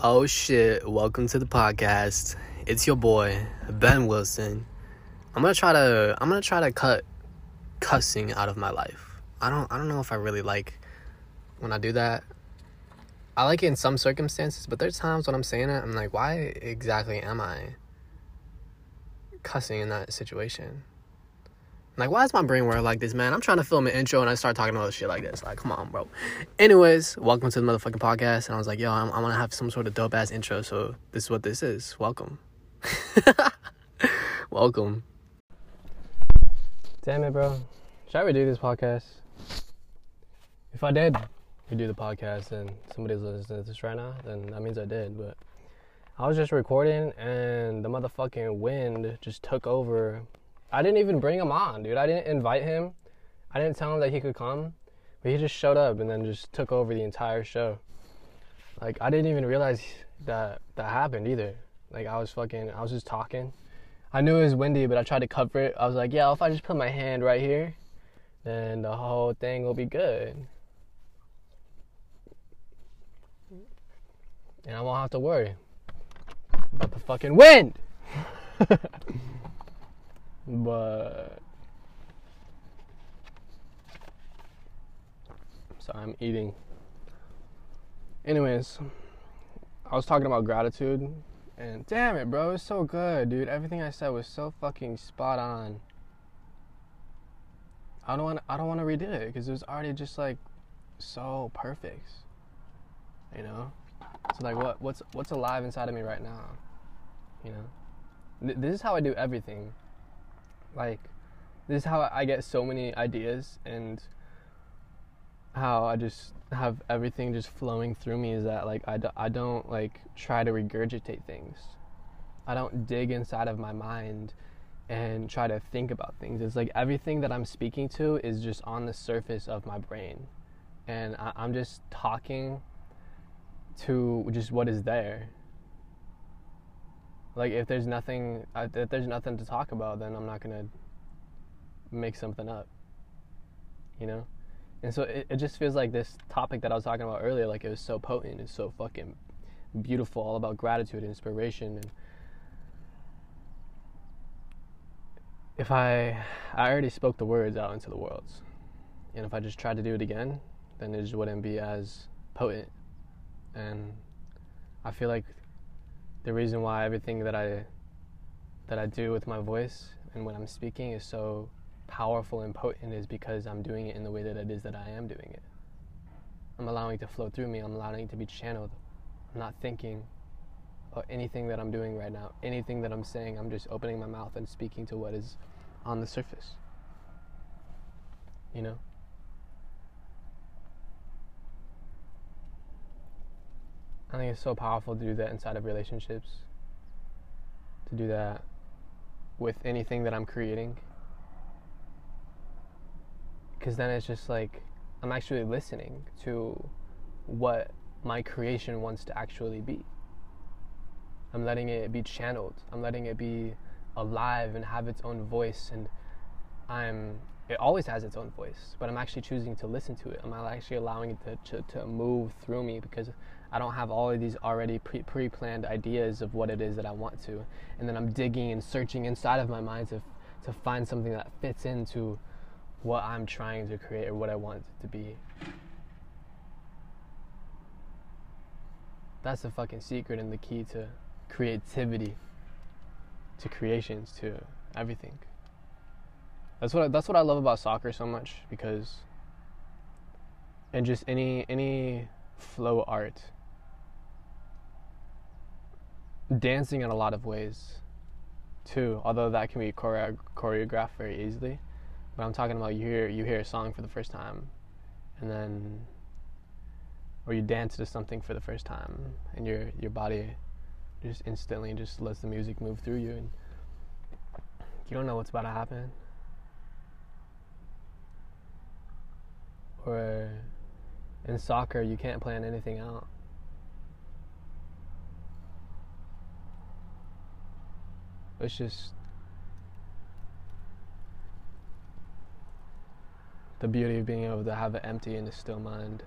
Oh shit, welcome to the podcast. It's your boy, Ben Wilson. I'm gonna try to I'm gonna try to cut cussing out of my life. I don't I don't know if I really like when I do that. I like it in some circumstances, but there's times when I'm saying it, I'm like, why exactly am I cussing in that situation? Like, why is my brain work like this, man? I'm trying to film an intro and I start talking about shit like this. Like, come on, bro. Anyways, welcome to the motherfucking podcast. And I was like, yo, I'm, I'm gonna have some sort of dope ass intro. So this is what this is. Welcome. welcome. Damn it, bro. Should I redo this podcast? If I did redo the podcast and somebody's listening to this right now, then that means I did. But I was just recording and the motherfucking wind just took over I didn't even bring him on, dude. I didn't invite him. I didn't tell him that he could come, but he just showed up and then just took over the entire show. Like I didn't even realize that that happened either. Like I was fucking, I was just talking. I knew it was windy, but I tried to cover it. I was like, yeah, if I just put my hand right here, then the whole thing will be good. And I won't have to worry about the fucking wind. but so I'm eating. Anyways, I was talking about gratitude, and damn it, bro, it's so good, dude. Everything I said was so fucking spot on. I don't want. I don't want to redo it because it was already just like so perfect. You know. So like, what what's what's alive inside of me right now? You know. Th- this is how I do everything. Like, this is how I get so many ideas and how I just have everything just flowing through me is that like I, do, I don't like try to regurgitate things. I don't dig inside of my mind and try to think about things. It's like everything that I'm speaking to is just on the surface of my brain. And I, I'm just talking to just what is there like if there's nothing if there's nothing to talk about then i'm not gonna make something up you know? And so it, it just feels like this topic that i was talking about earlier like it was so potent it's so fucking beautiful all about gratitude and inspiration. And if i i already spoke the words out into the world and if i just tried to do it again then it just wouldn't be as potent. And i feel like the reason why everything that I that I do with my voice and when I'm speaking is so powerful and potent is because I'm doing it in the way that it is that I am doing it. I'm allowing it to flow through me. I'm allowing it to be channeled. I'm not thinking about anything that I'm doing right now, anything that I'm saying. I'm just opening my mouth and speaking to what is on the surface. You know? I think it's so powerful to do that inside of relationships. To do that with anything that I'm creating. Because then it's just like I'm actually listening to what my creation wants to actually be. I'm letting it be channeled. I'm letting it be alive and have its own voice and I'm it always has its own voice, but I'm actually choosing to listen to it. I'm actually allowing it to, to, to move through me because I don't have all of these already pre planned ideas of what it is that I want to. And then I'm digging and searching inside of my mind to, to find something that fits into what I'm trying to create or what I want to be. That's the fucking secret and the key to creativity, to creations, to everything. That's what I, that's what I love about soccer so much because and just any any flow art dancing in a lot of ways too although that can be chore- choreographed very easily. But i'm talking about you hear you hear a song for the first time and then or you dance to something for the first time and your your body just instantly just lets the music move through you and you don't know what's about to happen. Or in soccer you can't plan anything out let's just the beauty of being able to have an empty and a still mind.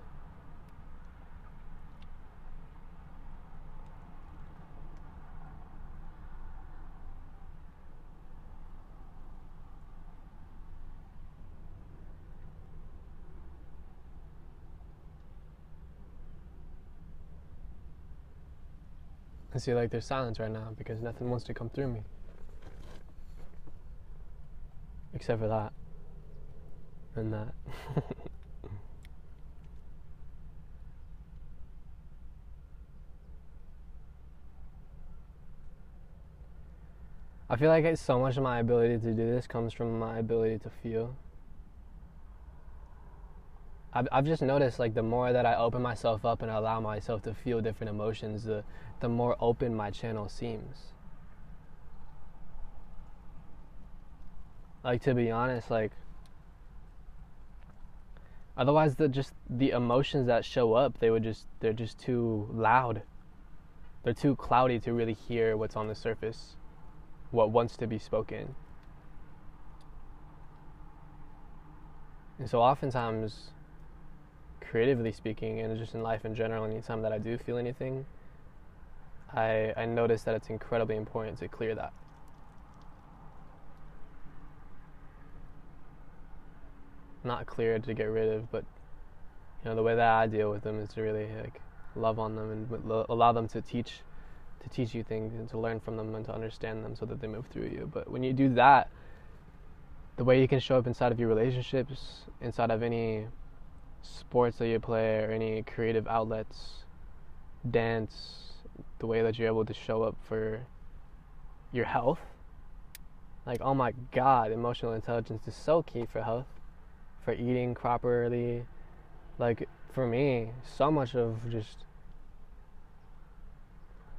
I see like there's silence right now because nothing wants to come through me. Except for that. And that. I feel like so much of my ability to do this comes from my ability to feel. I've, I've just noticed like the more that I open myself up and allow myself to feel different emotions, the, the more open my channel seems. Like to be honest, like otherwise the just the emotions that show up, they would just they're just too loud. They're too cloudy to really hear what's on the surface, what wants to be spoken. And so oftentimes creatively speaking and just in life in general, anytime that I do feel anything, I, I notice that it's incredibly important to clear that. Not clear to get rid of, but you know the way that I deal with them is to really like love on them and allow them to teach to teach you things and to learn from them and to understand them so that they move through you. But when you do that, the way you can show up inside of your relationships, inside of any sports that you play or any creative outlets, dance, the way that you're able to show up for your health. Like, oh my god, emotional intelligence is so key for health, for eating properly. Like, for me, so much of just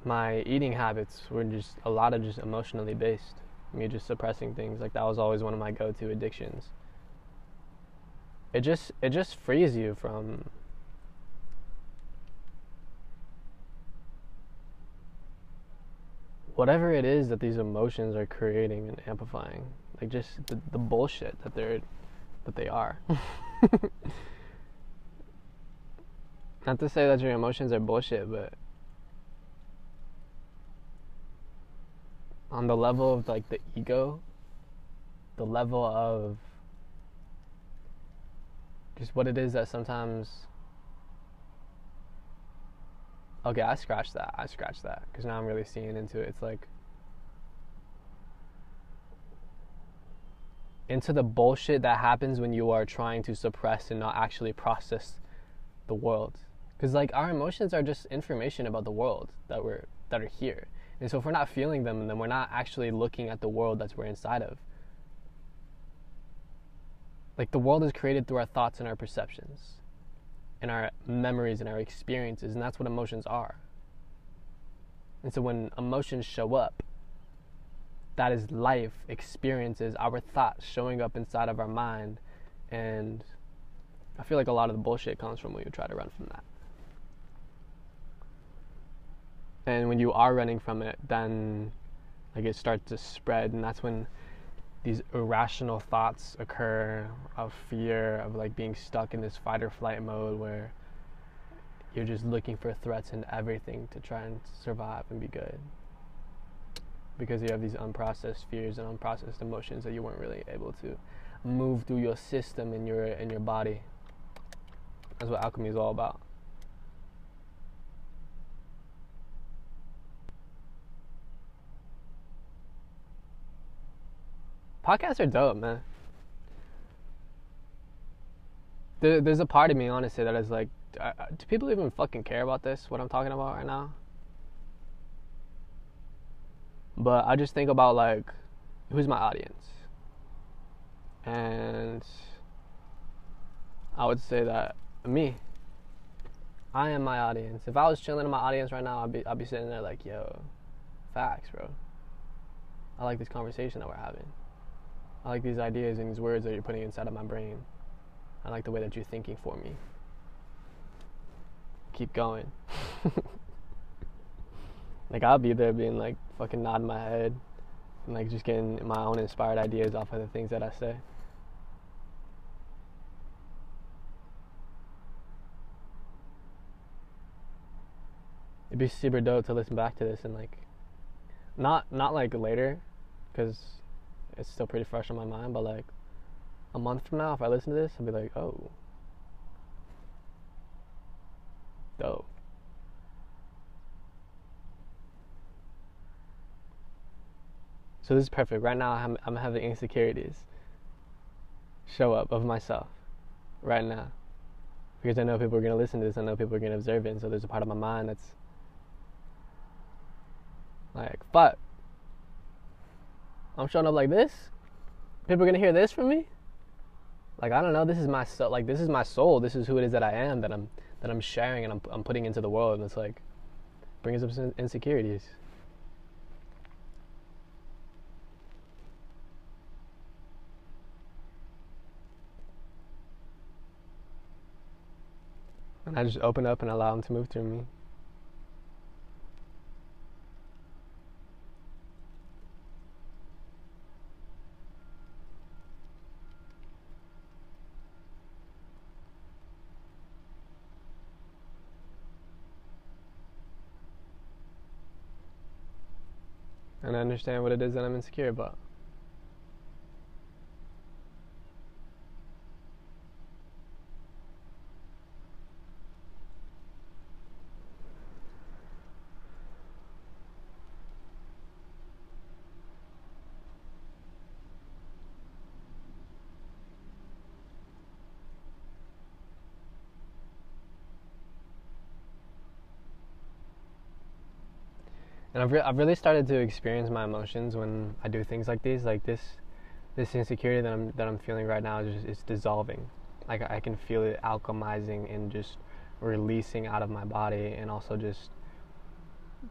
my eating habits were just a lot of just emotionally based. Me just suppressing things. Like, that was always one of my go to addictions it just it just frees you from whatever it is that these emotions are creating and amplifying like just the, the bullshit that they're that they are. Not to say that your emotions are bullshit but on the level of like the ego the level of just what it is that sometimes okay i scratched that. I scratched that because now i'm really seeing into it. It's like into the bullshit that happens when you are trying to suppress and not actually process the world. Because like our emotions are just information about the world that we're that are here. And so if we're not feeling them then we're not actually looking at the world that we're inside of. Like the world is created through our thoughts and our perceptions, and our memories and our experiences, and that's what emotions are. And so when emotions show up, that is life experiences, our thoughts showing up inside of our mind. And I feel like a lot of the bullshit comes from when you try to run from that. And when you are running from it, then like it starts to spread, and that's when these irrational thoughts occur of fear of like being stuck in this fight or flight mode where you're just looking for threats in everything to try and survive and be good because you have these unprocessed fears and unprocessed emotions that you weren't really able to move through your system in your in your body that's what alchemy is all about Podcasts are dope, man. There, there's a part of me, honestly, that is like, do people even fucking care about this? What I'm talking about right now? But I just think about like, who's my audience? And I would say that me. I am my audience. If I was chilling in my audience right now, I'd be I'd be sitting there like, yo, facts, bro. I like this conversation that we're having. I like these ideas and these words that you're putting inside of my brain. I like the way that you're thinking for me. Keep going. like I'll be there being like fucking nodding my head and like just getting my own inspired ideas off of the things that I say. It'd be super dope to listen back to this and like not not like later cuz it's still pretty fresh on my mind, but like a month from now, if I listen to this, I'll be like, oh, dope. So this is perfect. Right now, I'm, I'm having insecurities show up of myself right now. Because I know people are going to listen to this. I know people are going to observe it. And so there's a part of my mind that's like, fuck. I'm showing up like this. People are going to hear this from me. Like, I don't know. This is my soul. Like, this is my soul. This is who it is that I am that I'm, that I'm sharing and I'm, I'm putting into the world. And it's like, brings up some insecurities. And I just open up and allow them to move through me. And I understand what it is that I'm insecure about. And I've, re- I've really started to experience my emotions when I do things like these like this this insecurity that I'm that I'm feeling right now is just it's dissolving. Like I can feel it alchemizing and just releasing out of my body and also just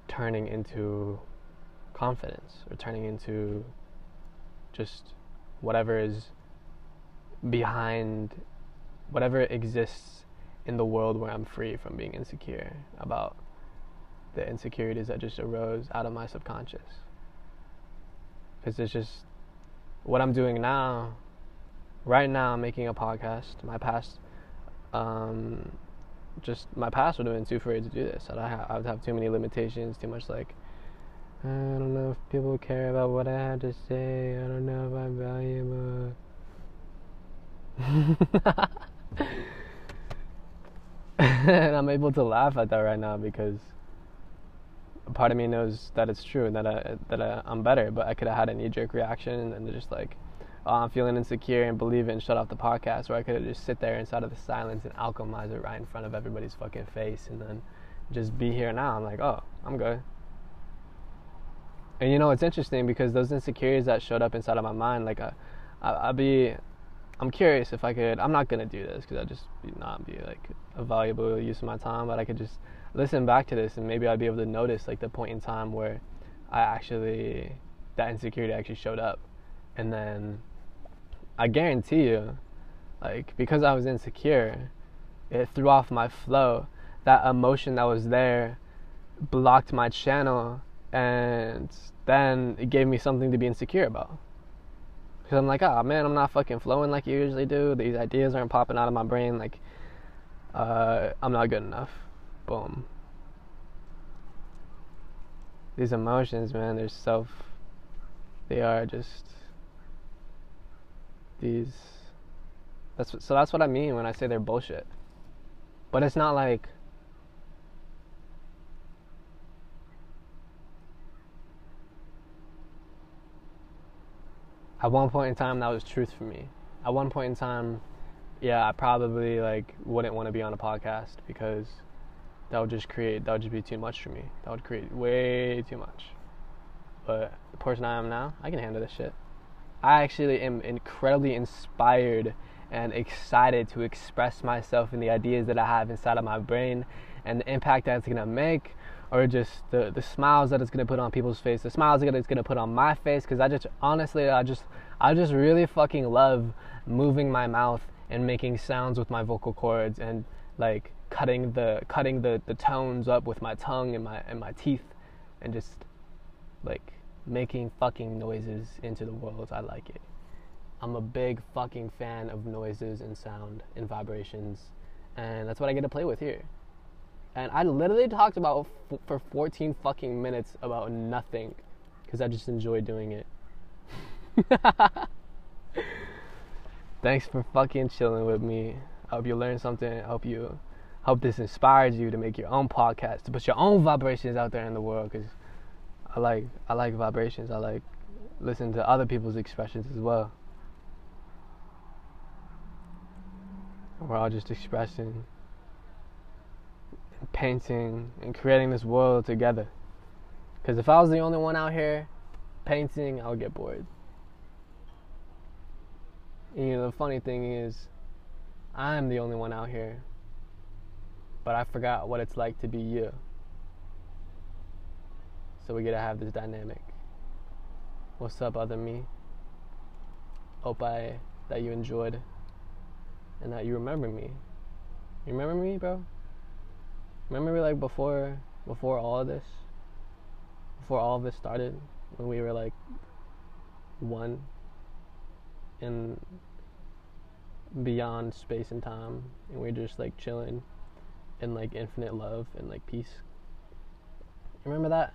turning into confidence or turning into just whatever is behind whatever exists in the world where I'm free from being insecure about the insecurities that just arose out of my subconscious. Because it's just what I'm doing now. Right now, I'm making a podcast. My past, um, just my past would have been too afraid to do this. I'd have, I would have too many limitations, too much like, I don't know if people care about what I had to say. I don't know if I'm valuable. and I'm able to laugh at that right now because part of me knows that it's true and that I, that I, am better, but I could have had a knee jerk reaction and just like, oh, I'm feeling insecure and believe it and shut off the podcast, or I could have just sit there inside of the silence and alchemize it right in front of everybody's fucking face and then just be here now. I'm like, oh, I'm good. And you know, it's interesting because those insecurities that showed up inside of my mind, like, uh, I, I'd be, I'm curious if I could, I'm not gonna do this because I just be not be like a valuable use of my time, but I could just listen back to this and maybe I'd be able to notice like the point in time where I actually that insecurity actually showed up. And then I guarantee you, like because I was insecure, it threw off my flow. That emotion that was there blocked my channel and then it gave me something to be insecure about. Because I'm like, oh man, I'm not fucking flowing like you usually do. These ideas aren't popping out of my brain. Like, uh, I'm not good enough boom. These emotions, man, they're self, they are just these. That's what, so that's what I mean when I say they're bullshit. But it's not like at one point in time that was truth for me. At one point in time, yeah, I probably like wouldn't want to be on a podcast because that would just create that would just be too much for me. That would create way too much. But the person I am now, I can handle this shit. I actually am incredibly inspired and excited to express myself and the ideas that I have inside of my brain and the impact that it's gonna make or just the, the smiles that it's gonna put on people's face, the smiles that it's gonna put on my face, because I just honestly I just I just really fucking love moving my mouth and making sounds with my vocal cords and like cutting the cutting the, the tones up with my tongue and my and my teeth and just like making fucking noises into the world. I like it. I'm a big fucking fan of noises and sound and vibrations, and that's what I get to play with here. And I literally talked about f- for 14 fucking minutes about nothing because I just enjoy doing it. Thanks for fucking chilling with me. I hope you learned something. I hope you hope this inspires you to make your own podcast, to put your own vibrations out there in the world. Cause I like I like vibrations. I like listen to other people's expressions as well. We're all just expressing, and painting, and creating this world together. Because if I was the only one out here painting, I would get bored. And, you know, the funny thing is, I'm the only one out here, but I forgot what it's like to be you. So we get to have this dynamic. What's up, other me? Hope I that you enjoyed and that you remember me. You remember me, bro? Remember like before before all of this? Before all of this started? When we were like one in beyond space and time and we are just like chilling in like infinite love and like peace. Remember that?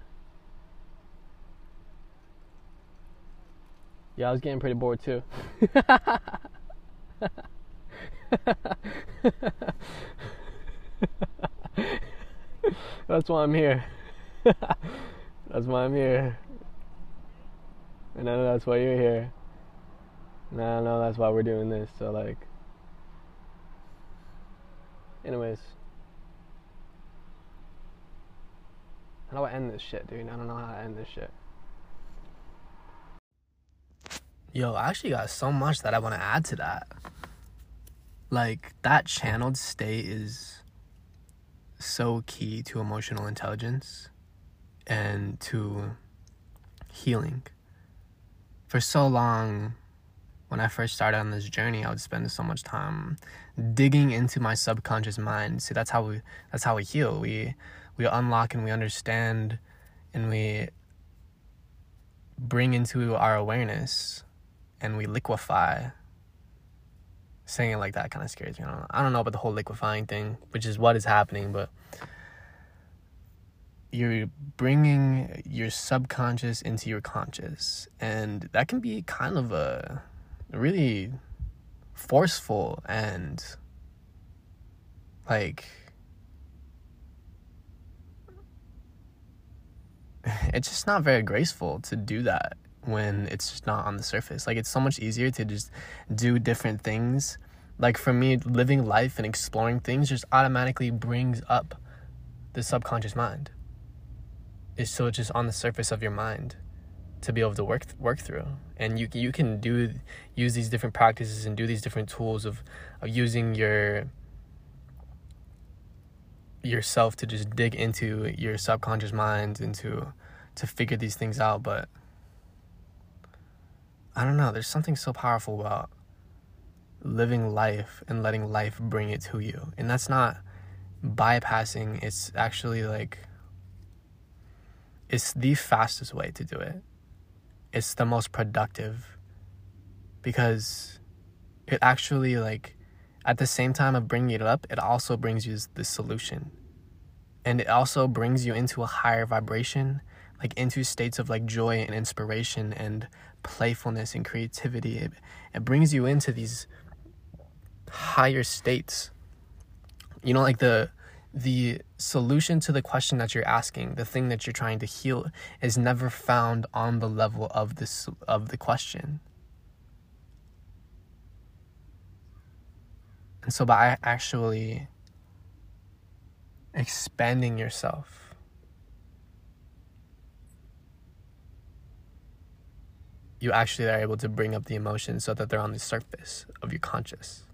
Yeah, I was getting pretty bored too. that's why I'm here. that's why I'm here. And I know that's why you're here. And I know that's why we're doing this. So, like, anyways. How do I end this shit, dude? I don't know how to end this shit. Yo, I actually got so much that I want to add to that. Like, that channeled state is so key to emotional intelligence and to healing. For so long, when I first started on this journey, I would spend so much time digging into my subconscious mind. See, that's how we that's how we heal. We we unlock and we understand and we bring into our awareness and we liquefy. Saying it like that kind of scares me. I don't, know. I don't know about the whole liquefying thing, which is what is happening, but you're bringing your subconscious into your conscious, and that can be kind of a really forceful and like it's just not very graceful to do that when it's just not on the surface. Like it's so much easier to just do different things. Like for me, living life and exploring things just automatically brings up the subconscious mind. It's so just on the surface of your mind to be able to work work through. And you you can do use these different practices and do these different tools of of using your yourself to just dig into your subconscious mind and to to figure these things out but I don't know, there's something so powerful about living life and letting life bring it to you. And that's not bypassing, it's actually like it's the fastest way to do it. It's the most productive because it actually like at the same time of bringing it up, it also brings you the solution. And it also brings you into a higher vibration, like into states of like joy and inspiration and playfulness and creativity. It, it brings you into these higher states. You know, like the the solution to the question that you're asking, the thing that you're trying to heal, is never found on the level of this of the question. And so by actually expanding yourself you actually are able to bring up the emotions so that they're on the surface of your conscious.